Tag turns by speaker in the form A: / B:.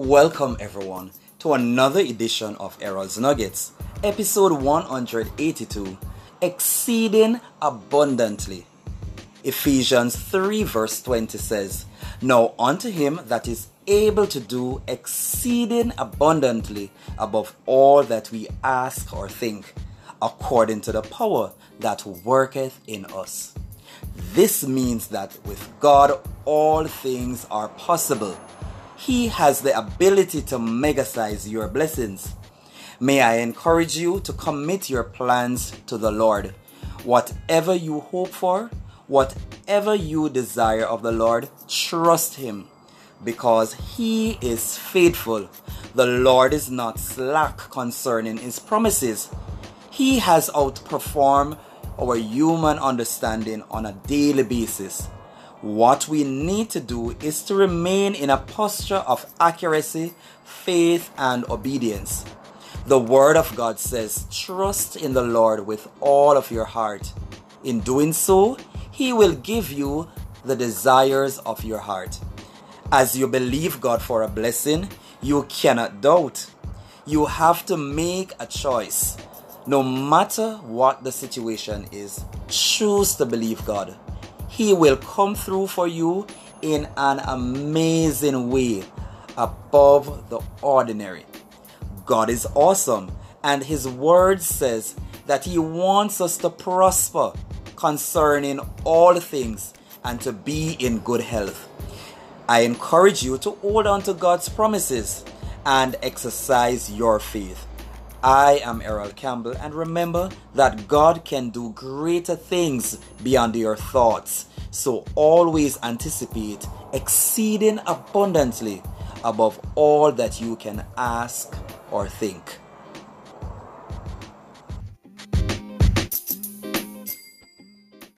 A: Welcome, everyone, to another edition of Errol's Nuggets, episode 182 Exceeding Abundantly. Ephesians 3, verse 20 says, Now unto him that is able to do exceeding abundantly above all that we ask or think, according to the power that worketh in us. This means that with God all things are possible. He has the ability to megasize your blessings. May I encourage you to commit your plans to the Lord. Whatever you hope for, whatever you desire of the Lord, trust Him because He is faithful. The Lord is not slack concerning His promises. He has outperformed our human understanding on a daily basis. What we need to do is to remain in a posture of accuracy, faith, and obedience. The Word of God says, Trust in the Lord with all of your heart. In doing so, He will give you the desires of your heart. As you believe God for a blessing, you cannot doubt. You have to make a choice. No matter what the situation is, choose to believe God. He will come through for you in an amazing way, above the ordinary. God is awesome, and His Word says that He wants us to prosper concerning all things and to be in good health. I encourage you to hold on to God's promises and exercise your faith. I am Errol Campbell, and remember that God can do greater things beyond your thoughts. So always anticipate exceeding abundantly above all that you can ask or think.